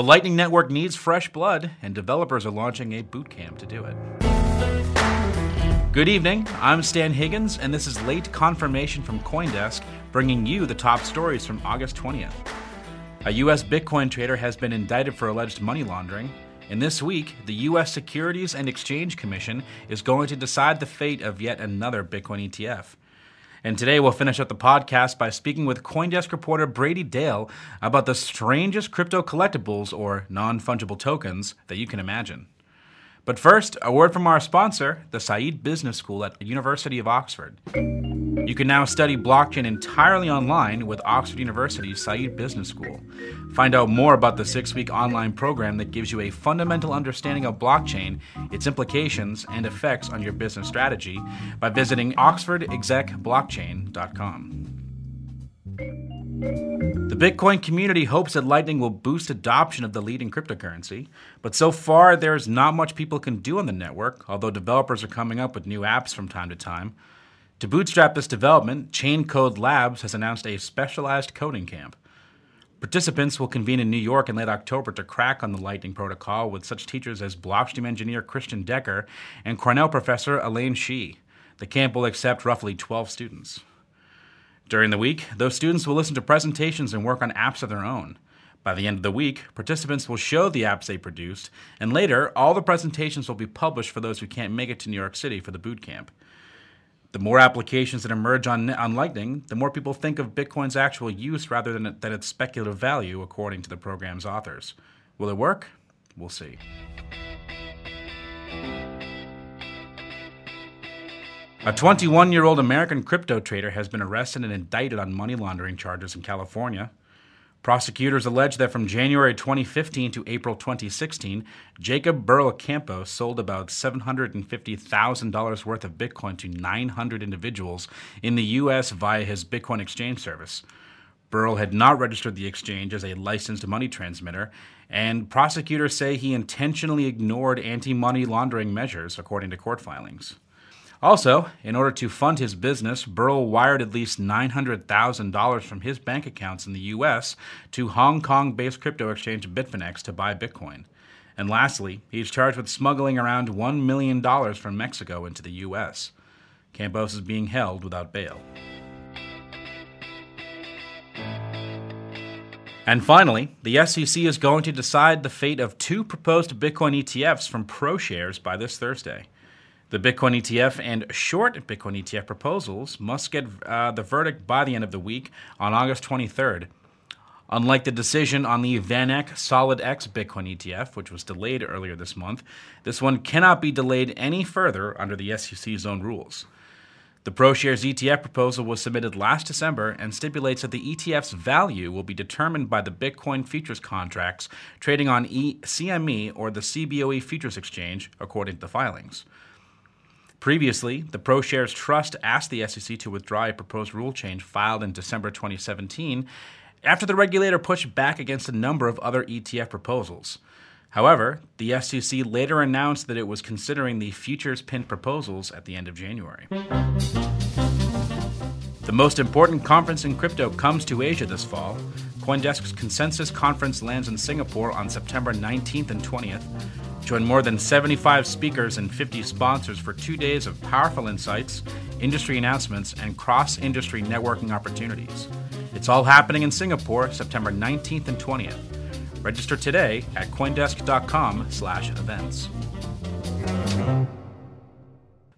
The Lightning Network needs fresh blood, and developers are launching a boot camp to do it. Good evening, I'm Stan Higgins, and this is Late Confirmation from Coindesk, bringing you the top stories from August 20th. A U.S. Bitcoin trader has been indicted for alleged money laundering. And this week, the U.S. Securities and Exchange Commission is going to decide the fate of yet another Bitcoin ETF. And today we'll finish up the podcast by speaking with Coindesk reporter Brady Dale about the strangest crypto collectibles or non fungible tokens that you can imagine. But first, a word from our sponsor, the Said Business School at the University of Oxford. You can now study blockchain entirely online with Oxford University's Said Business School. Find out more about the six week online program that gives you a fundamental understanding of blockchain, its implications, and effects on your business strategy by visiting oxfordexecblockchain.com. The Bitcoin community hopes that Lightning will boost adoption of the leading cryptocurrency, but so far there's not much people can do on the network, although developers are coming up with new apps from time to time. To bootstrap this development, Chain Code Labs has announced a specialized coding camp. Participants will convene in New York in late October to crack on the Lightning Protocol with such teachers as Blockstream engineer Christian Decker and Cornell professor Elaine Shi. The camp will accept roughly 12 students. During the week, those students will listen to presentations and work on apps of their own. By the end of the week, participants will show the apps they produced, and later, all the presentations will be published for those who can't make it to New York City for the boot camp. The more applications that emerge on, on Lightning, the more people think of Bitcoin's actual use rather than, than its speculative value, according to the program's authors. Will it work? We'll see. A 21 year old American crypto trader has been arrested and indicted on money laundering charges in California. Prosecutors allege that from January 2015 to April 2016, Jacob Burrell Campos sold about $750,000 worth of Bitcoin to 900 individuals in the U.S. via his Bitcoin exchange service. Burl had not registered the exchange as a licensed money transmitter, and prosecutors say he intentionally ignored anti money laundering measures, according to court filings. Also, in order to fund his business, Burrell wired at least $900,000 from his bank accounts in the US to Hong Kong based crypto exchange Bitfinex to buy Bitcoin. And lastly, he's charged with smuggling around $1 million from Mexico into the US. Campos is being held without bail. And finally, the SEC is going to decide the fate of two proposed Bitcoin ETFs from ProShares by this Thursday. The Bitcoin ETF and short Bitcoin ETF proposals must get uh, the verdict by the end of the week on August 23rd. Unlike the decision on the VanEck SolidX Bitcoin ETF, which was delayed earlier this month, this one cannot be delayed any further under the SEC's own rules. The ProShares ETF proposal was submitted last December and stipulates that the ETF's value will be determined by the Bitcoin futures contracts trading on e- CME or the CBOE Futures Exchange, according to the filings. Previously, the ProShares Trust asked the SEC to withdraw a proposed rule change filed in December 2017 after the regulator pushed back against a number of other ETF proposals. However, the SEC later announced that it was considering the futures pin proposals at the end of January. The most important conference in crypto comes to Asia this fall. Coindesk's Consensus Conference lands in Singapore on September 19th and 20th. Join more than 75 speakers and 50 sponsors for two days of powerful insights, industry announcements, and cross industry networking opportunities. It's all happening in Singapore, September 19th and 20th. Register today at coindesk.com/events.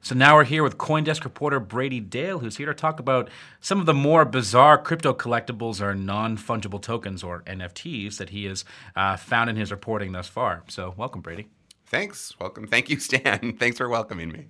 So now we're here with CoinDesk reporter Brady Dale, who's here to talk about some of the more bizarre crypto collectibles or non-fungible tokens or NFTs that he has uh, found in his reporting thus far. So welcome, Brady. Thanks. Welcome. Thank you, Stan. Thanks for welcoming me.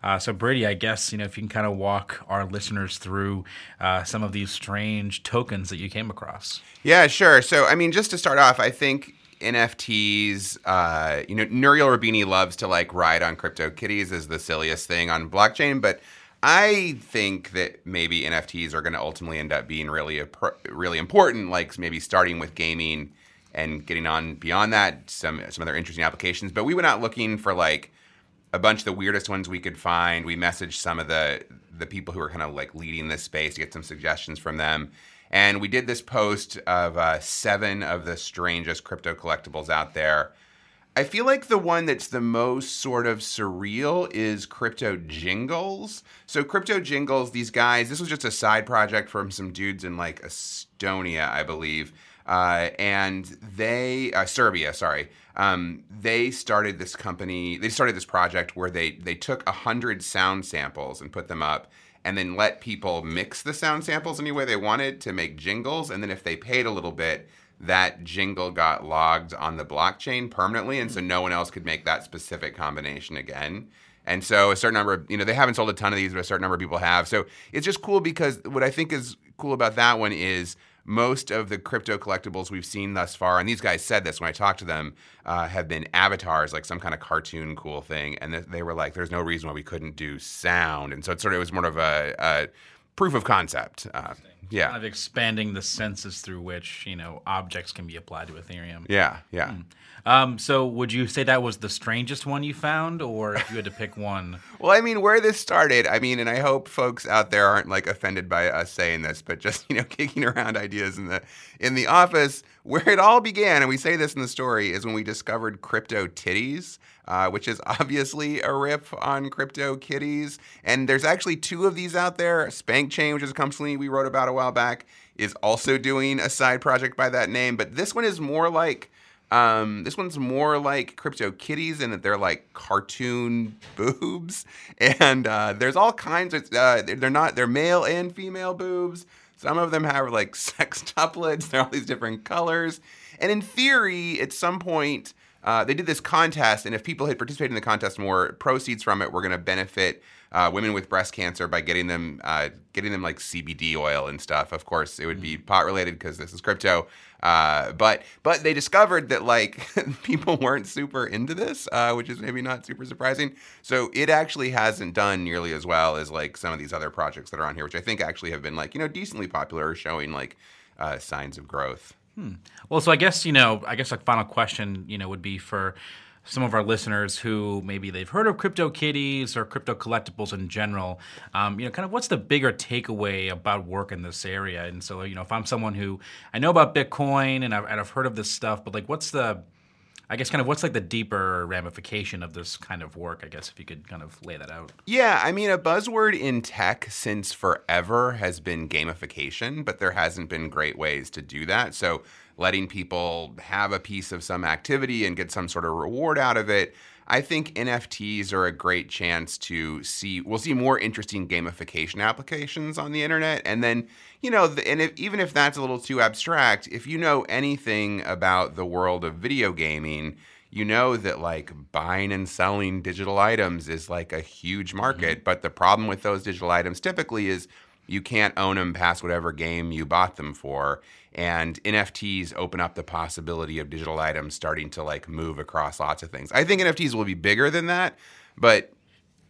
Uh, so Brady, I guess you know if you can kind of walk our listeners through uh, some of these strange tokens that you came across. Yeah, sure. So I mean, just to start off, I think NFTs. Uh, you know, Nouriel Roubini loves to like ride on crypto kitties as the silliest thing on blockchain, but I think that maybe NFTs are going to ultimately end up being really really important. Like maybe starting with gaming and getting on beyond that, some some other interesting applications. But we went out looking for like a bunch of the weirdest ones we could find. We messaged some of the the people who are kind of like leading this space to get some suggestions from them And we did this post of uh, seven of the strangest crypto collectibles out there. I feel like the one that's the most sort of surreal is Crypto Jingles. So, Crypto Jingles, these guys, this was just a side project from some dudes in like Estonia, I believe. Uh, and they, uh, Serbia, sorry. Um, they started this company, they started this project where they, they took 100 sound samples and put them up and then let people mix the sound samples any way they wanted to make jingles. And then if they paid a little bit, that jingle got logged on the blockchain permanently, and so no one else could make that specific combination again. And so a certain number of, you know, they haven't sold a ton of these, but a certain number of people have. So it's just cool because what I think is cool about that one is most of the crypto collectibles we've seen thus far, and these guys said this when I talked to them, uh, have been avatars, like some kind of cartoon cool thing. And they were like, there's no reason why we couldn't do sound. And so it sort of it was more of a, a proof of concept. Uh, yeah. Kind of expanding the senses through which, you know, objects can be applied to Ethereum. Yeah, yeah. Mm. Um, so would you say that was the strangest one you found, or if you had to pick one? well, I mean, where this started, I mean, and I hope folks out there aren't like offended by us saying this, but just you know, kicking around ideas in the in the office, where it all began, and we say this in the story, is when we discovered crypto titties. Uh, which is obviously a rip on crypto kitties. And there's actually two of these out there. Spank Chain, which is a company we wrote about a while back, is also doing a side project by that name. But this one is more like um, this one's more like Crypto Kitties in that they're like cartoon boobs, and uh, there's all kinds of. Uh, they're not. They're male and female boobs. Some of them have like sex sextuplets. They're all these different colors, and in theory, at some point. Uh, they did this contest, and if people had participated in the contest more, proceeds from it were going to benefit uh, women with breast cancer by getting them uh, getting them like CBD oil and stuff. Of course, it would be mm. pot related because this is crypto. Uh, but but they discovered that like people weren't super into this, uh, which is maybe not super surprising. So it actually hasn't done nearly as well as like some of these other projects that are on here, which I think actually have been like you know decently popular, showing like uh, signs of growth. Hmm. Well, so I guess you know, I guess a final question, you know, would be for some of our listeners who maybe they've heard of crypto kitties or crypto collectibles in general um, you know kind of what's the bigger takeaway about work in this area and so you know if i'm someone who i know about bitcoin and i've, and I've heard of this stuff but like what's the I guess kind of what's like the deeper ramification of this kind of work, I guess, if you could kind of lay that out. Yeah, I mean, a buzzword in tech since forever has been gamification, but there hasn't been great ways to do that. So letting people have a piece of some activity and get some sort of reward out of it. I think NFTs are a great chance to see. We'll see more interesting gamification applications on the internet, and then you know, and if, even if that's a little too abstract, if you know anything about the world of video gaming, you know that like buying and selling digital items is like a huge market. Mm-hmm. But the problem with those digital items typically is you can't own them past whatever game you bought them for and NFTs open up the possibility of digital items starting to like move across lots of things. I think NFTs will be bigger than that, but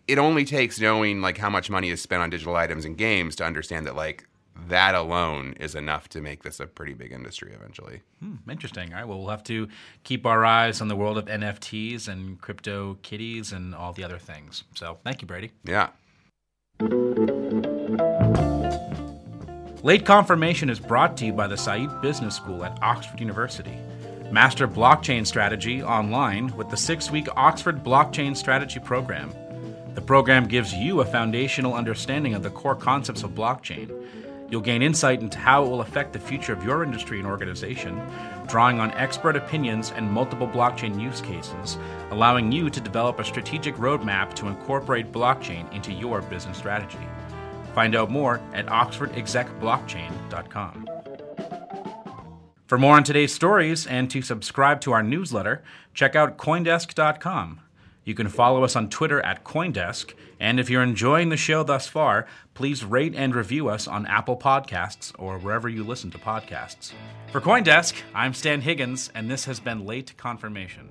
it only takes knowing like how much money is spent on digital items and games to understand that like that alone is enough to make this a pretty big industry eventually. Hmm, interesting. All right. Well, we'll have to keep our eyes on the world of NFTs and crypto kitties and all the other things. So, thank you, Brady. Yeah. Late Confirmation is brought to you by the Said Business School at Oxford University. Master blockchain strategy online with the six week Oxford Blockchain Strategy Program. The program gives you a foundational understanding of the core concepts of blockchain. You'll gain insight into how it will affect the future of your industry and organization, drawing on expert opinions and multiple blockchain use cases, allowing you to develop a strategic roadmap to incorporate blockchain into your business strategy. Find out more at oxfordexecblockchain.com. For more on today's stories and to subscribe to our newsletter, check out Coindesk.com. You can follow us on Twitter at Coindesk, and if you're enjoying the show thus far, please rate and review us on Apple Podcasts or wherever you listen to podcasts. For Coindesk, I'm Stan Higgins, and this has been Late Confirmation.